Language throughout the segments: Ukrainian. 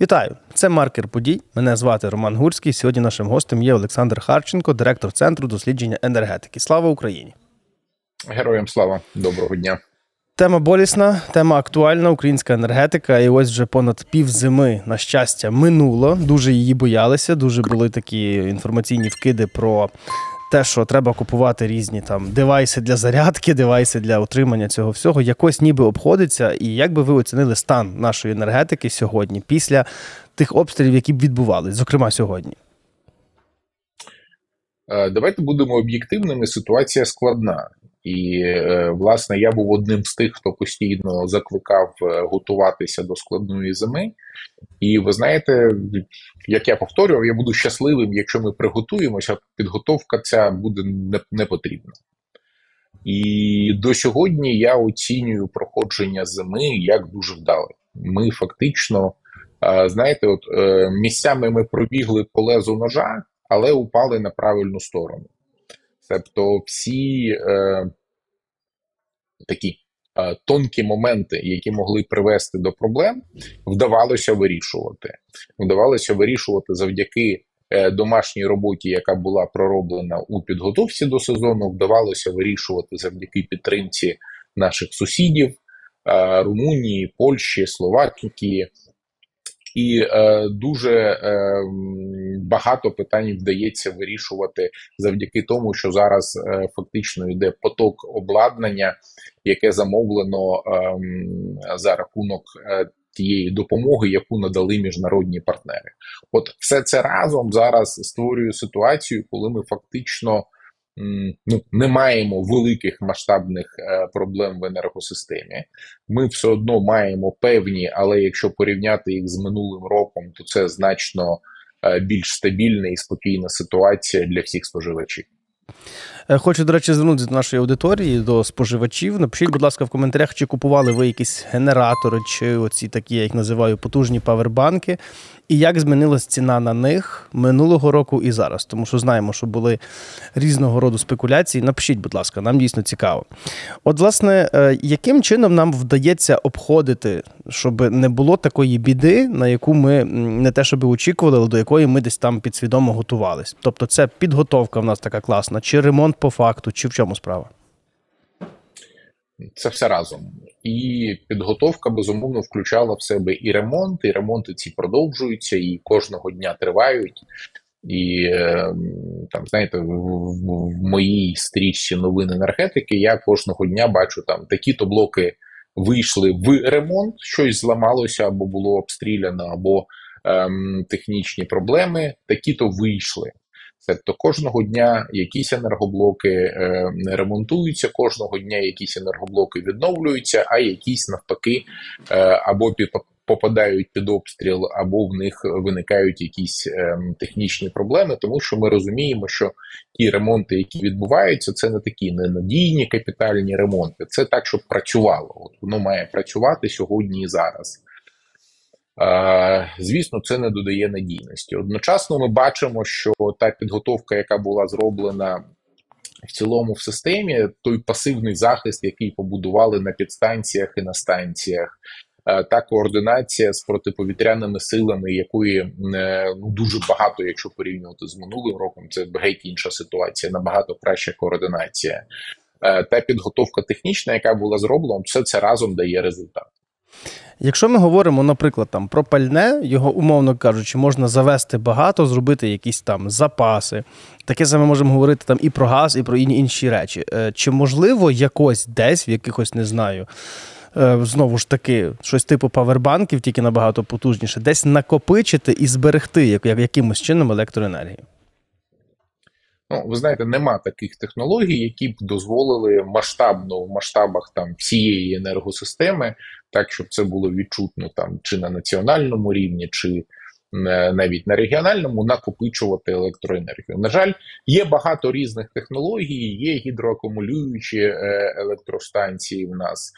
Вітаю! Це маркер подій. Мене звати Роман Гурський. Сьогодні нашим гостем є Олександр Харченко, директор Центру дослідження енергетики. Слава Україні! Героям слава доброго дня. Тема болісна, тема актуальна, українська енергетика. І ось вже понад пів зими, на щастя, минуло. Дуже її боялися. Дуже були такі інформаційні вкиди про те, що треба купувати різні там девайси для зарядки, девайси для отримання цього всього, якось ніби обходиться. І як би ви оцінили стан нашої енергетики сьогодні, після тих обстрілів, які б відбувалися, зокрема сьогодні? Е, давайте будемо об'єктивними. Ситуація складна. І, е, власне, я був одним з тих, хто постійно закликав е, готуватися до складної зими. І ви знаєте, як я повторював, я буду щасливим, якщо ми приготуємося, підготовка ця буде не, не потрібна. І до сьогодні я оцінюю проходження зими як дуже вдале. Ми фактично, е, знаєте, от місцями ми пробігли по лезу ножа, але упали на правильну сторону. Тобто всі е, такі е, тонкі моменти, які могли привести до проблем, вдавалося вирішувати. Вдавалося вирішувати завдяки е, домашній роботі, яка була пророблена у підготовці до сезону. Вдавалося вирішувати завдяки підтримці наших сусідів е, Румунії, Польщі, Словакії. І е, дуже багато питань вдається вирішувати завдяки тому, що зараз е, фактично йде поток обладнання, яке замовлено е, за рахунок е, тієї допомоги, яку надали міжнародні партнери. От все це разом зараз створює ситуацію, коли ми фактично ну, не маємо великих масштабних е, проблем в енергосистемі. Ми все одно маємо певні, але якщо порівняти їх з минулим роком, то це значно більш стабільна і спокійна ситуація для всіх споживачів. Е, хочу, до речі, звернутися до нашої аудиторії, до споживачів. Напишіть, будь ласка, в коментарях, чи купували ви якісь генератори, чи оці такі, я їх називаю, потужні павербанки, і як змінилась ціна на них минулого року і зараз. Тому що знаємо, що були різного роду спекуляції. Напишіть, будь ласка, нам дійсно цікаво. От, власне, е, яким чином нам вдається обходити, щоб не було такої біди, на яку ми не те, щоб очікували, але до якої ми десь там підсвідомо готувалися. Тобто, це підготовка в нас така класна, чи ремонт по факту, чи в чому справа? Це все разом. І підготовка безумовно включала в себе і ремонт, і ремонти ці продовжуються, і кожного дня тривають. І ем, там, знаєте, в, моїй стрічці новин енергетики я кожного дня бачу там такі-то блоки вийшли в ремонт, щось зламалося або було обстріляно, або ем, технічні проблеми, такі-то вийшли. Тобто кожного дня якісь енергоблоки е, ремонтуються, кожного дня якісь енергоблоки відновлюються, а якісь навпаки е, або попадають під обстріл, або в них виникають якісь е, технічні проблеми, тому що ми розуміємо, що ті ремонти, які відбуваються, це не такі ненадійні капітальні ремонти. Це так, щоб працювало. От воно має працювати сьогодні і зараз. Звісно, це не додає надійності. Одночасно, ми бачимо, що та підготовка, яка була зроблена в цілому в системі, той пасивний захист, який побудували на підстанціях і на станціях, та координація з протиповітряними силами, якої е, ну дуже багато, якщо порівнювати з минулим роком, це геть інша ситуація, набагато краща координація. Е, та підготовка технічна, яка була зроблена, все це разом дає результат. Якщо ми говоримо, наприклад, там про пальне, його, умовно кажучи, можна завести багато, зробити якісь там запаси. Таке саме можемо говорити там і про газ, і про інші речі. Е, чи можливо якось десь, в якихось не знаю, е, знову ж таки, щось типу павербанків, тільки набагато потужніше, десь накопичити і зберегти як, якимось чином електроенергію? Ну, ви знаєте, нема таких технологій, які б дозволили масштабно в масштабах там всієї енергосистеми, так щоб це було відчутно там чи на національному рівні, чи е, навіть на регіональному накопичувати електроенергію. На жаль, є багато різних технологій, є гідроакумулюючі е, електростанції. В нас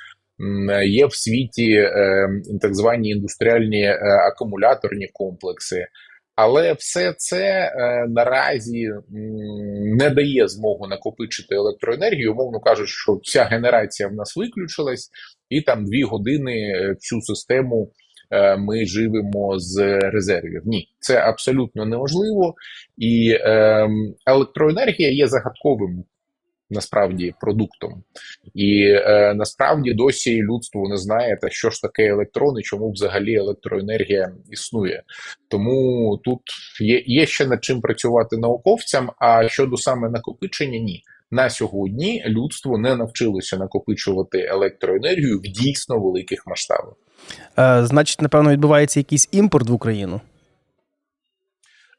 є в світі е, так звані індустріальні акумуляторні комплекси. Але все це е, наразі не дає змогу накопичити електроенергію. Умовно кажуть, що вся генерація в нас виключилась, і там дві години всю цю систему е, ми живемо з резервів. Ні, це абсолютно неможливо, і е, електроенергія є загадковим. Насправді продуктом, і е, насправді досі людство не знає, та що ж таке електрон і чому взагалі електроенергія існує. Тому тут є, є ще над чим працювати науковцям. А щодо саме накопичення, ні на сьогодні людство не навчилося накопичувати електроенергію в дійсно великих масштабах. Е, Значить, напевно, відбувається якийсь імпорт в Україну.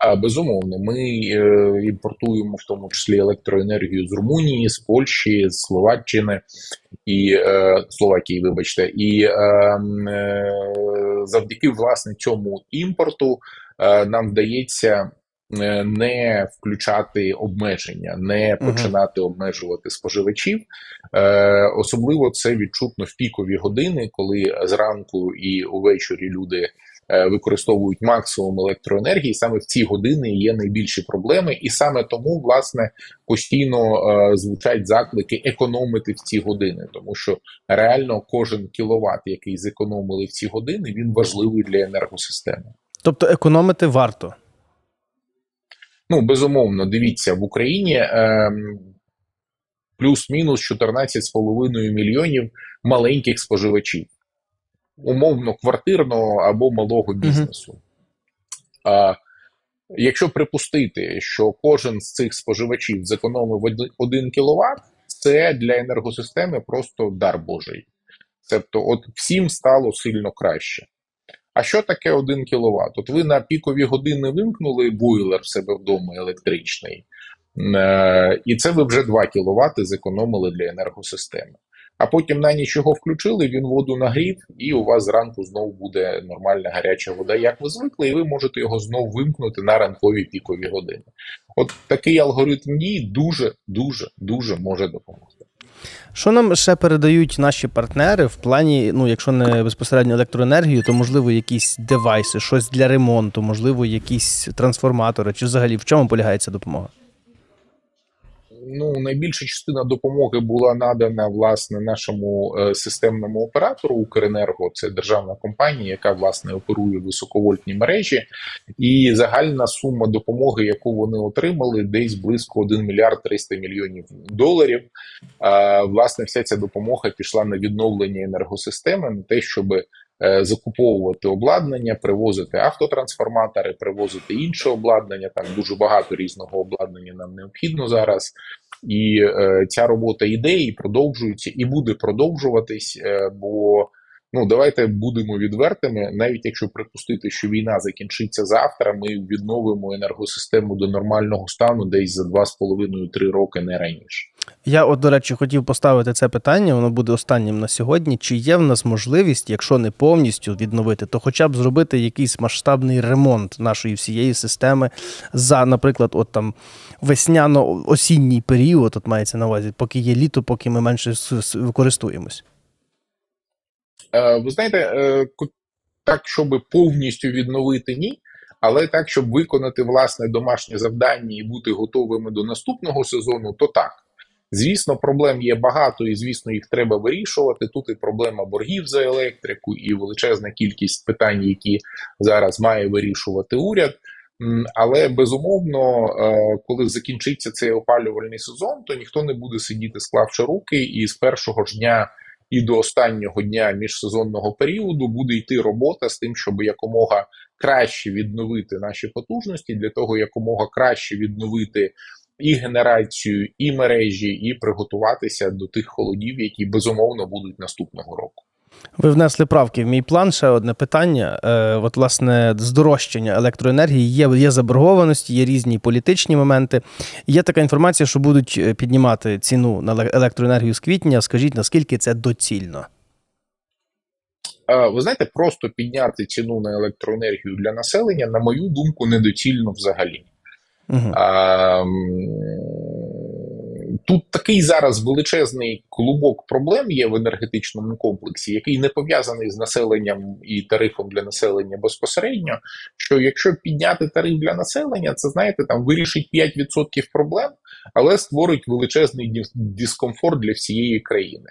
А безумовно, ми е, імпортуємо в тому числі електроенергію з Румунії, з Польщі, з Словаччини і е, Словакії, вибачте, і е, е, завдяки власне цьому імпорту нам вдається не включати обмеження, не починати обмежувати споживачів. Е, особливо це відчутно в пікові години, коли зранку і увечері люди. Е, використовують максимум електроенергії саме в ці години є найбільші проблеми, і саме тому власне постійно е, звучать заклики економити в ці години, тому що реально кожен кіловат, який зекономили в ці години, він важливий для енергосистеми. Тобто економити варто. Ну, безумовно, дивіться, в Україні е, плюс-мінус 14,5 мільйонів маленьких споживачів, умовно, квартирного або малого бізнесу. А якщо припустити, що кожен з цих споживачів зекономив 1 кВт, це для енергосистеми просто дар Божий. Тобто, от всім стало сильно краще. А що таке 1 кВт? От ви на пікові години вимкнули бойлер в себе вдома електричний, е, і це ви вже 2 кВт зекономили для енергосистеми. А потім на ніч його включили, він воду нагрів, і у вас зранку знову буде нормальна гаряча вода, як ви звикли, і ви можете його знову вимкнути на ранкові пікові години. От такий алгоритм дій дуже дуже дуже може допомогти. Що нам ще передають наші партнери в плані, ну, якщо не безпосередньо електроенергію, то можливо якісь девайси, щось для ремонту, можливо, якісь трансформатори, чи взагалі в чому полягає ця допомога? Ну найбільша частина допомоги була надана власне нашому е, системному оператору Укренерго. Це державна компанія, яка власне оперує високовольтні мережі, і загальна сума допомоги, яку вони отримали, десь близько 1 мільярд 300 мільйонів доларів. Власне вся ця допомога пішла на відновлення енергосистеми, на те, щоби Е, закуповувати обладнання, привозити автотрансформатори, привозити інше обладнання. Там дуже багато різного обладнання нам необхідно зараз. І е, ця робота йде і продовжується, і буде продовжуватись. Е, бо ну давайте будемо відвертими, навіть якщо припустити, що війна закінчиться завтра, ми відновимо енергосистему до нормального стану десь за 2,5-3 роки, не раніше. Я, от, до речі, хотів поставити це питання, воно буде останнім на сьогодні. Чи є в нас можливість, якщо не повністю відновити, то хоча б зробити якийсь масштабний ремонт нашої всієї системи за, наприклад, от там весняно-осінній період, от мається на увазі, поки є літо, поки ми менше використовуємось? Е, ви знаєте, е, так, щоб повністю відновити ні. Але так, щоб виконати власне домашнє завдання і бути готовими до наступного сезону, то так. Звісно, проблем є багато, і звісно, їх треба вирішувати. Тут і проблема боргів за електрику, і величезна кількість питань, які зараз має вирішувати уряд. Але безумовно, е, коли закінчиться цей опалювальний сезон, то ніхто не буде сидіти, склавши руки, і з першого ж дня і до останнього дня міжсезонного періоду буде йти робота з тим, щоб якомога краще відновити наші потужності, для того якомога краще відновити і генерацію, і мережі, і приготуватися до тих холодів, які безумовно будуть наступного року. Ви внесли правки в мій план. Ще одне питання. Е, от, власне, здорожчання електроенергії є є заборгованості, є різні політичні моменти. Є така інформація, що будуть е, піднімати ціну на електроенергію з квітня. Скажіть, наскільки це доцільно? Е, ви знаєте, просто підняти ціну на електроенергію для населення, на мою думку, недоцільно взагалі. Угу. А, тут такий зараз величезний клубок проблем є в енергетичному комплексі, який не пов'язаний з населенням і тарифом для населення безпосередньо. Що якщо підняти тариф для населення, це знаєте, там вирішить 5% проблем, але створить величезний дискомфорт для всієї країни.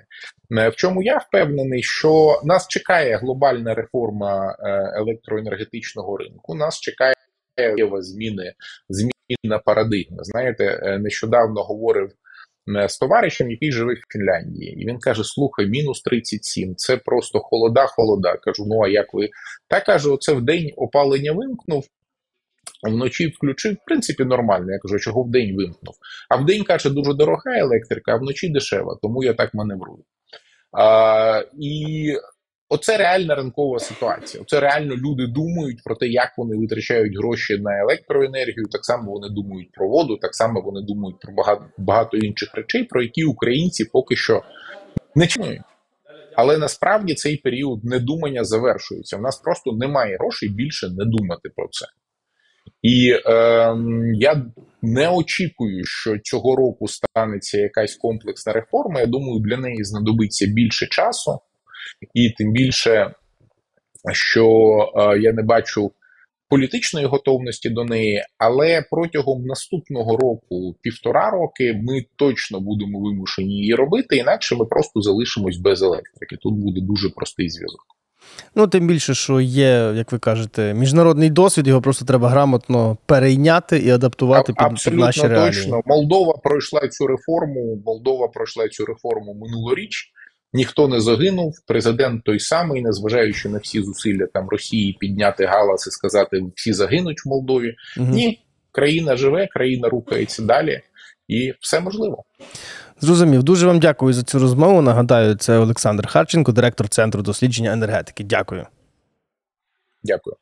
Е, В чому я впевнений, що нас чекає глобальна реформа е, електроенергетичного ринку, нас чекає суттєва зміни, зміна парадигми. Знаєте, е, нещодавно говорив е, з товаришем, який живе в Фінляндії, і він каже: Слухай, мінус 37, це просто холода, холода. Кажу, ну а як ви? Та каже, оце в день опалення вимкнув. Вночі включив, в принципі, нормально. Я кажу, чого в день вимкнув. А в день каже, дуже дорога електрика, а вночі дешева, тому я так маневрую. А, і оце реальна ринкова ситуація. Оце реально люди думають про те, як вони витрачають гроші на електроенергію. Так само вони думають про воду, так само вони думають про багато, багато інших речей, про які українці поки що не чують. Але насправді цей період недумання завершується. У нас просто немає грошей більше не думати про це. І ем, я не очікую, що цього року станеться якась комплексна реформа. Я думаю, для неї знадобиться більше часу, і тим більше, що е, я не бачу політичної готовності до неї, але протягом наступного року, півтора роки, ми точно будемо вимушені її робити, інакше ми просто залишимось без електрики. Тут буде дуже простий зв'язок. Ну, тим більше, що є, як ви кажете, міжнародний досвід, його просто треба грамотно перейняти і адаптувати А- під, під наші реалії. точно. Молдова пройшла цю реформу. Молдова пройшла цю реформу минулоріч. Ніхто не загинув. Президент той самий, незважаючи на всі зусилля там Росії підняти галас і сказати, всі загинуть в Молдові. Мгм. Ні, країна живе, країна рухається далі, і все можливо. Зрозумів. Дуже вам дякую за цю розмову. Нагадаю, це Олександр Харченко, директор Центру дослідження енергетики. Дякую. Дякую.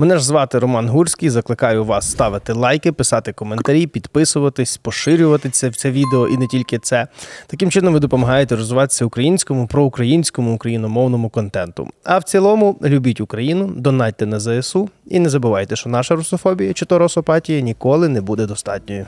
Мене ж звати Роман Гурський. Закликаю вас ставити лайки, писати коментарі, підписуватись, поширювати це, це відео і не тільки це. Таким чином ви допомагаєте розвиватися українському, проукраїнському, україномовному контенту. А в цілому любіть Україну, донатьте на ЗСУ і не забувайте, що наша русофобія чи то росопатія ніколи не буде достатньою.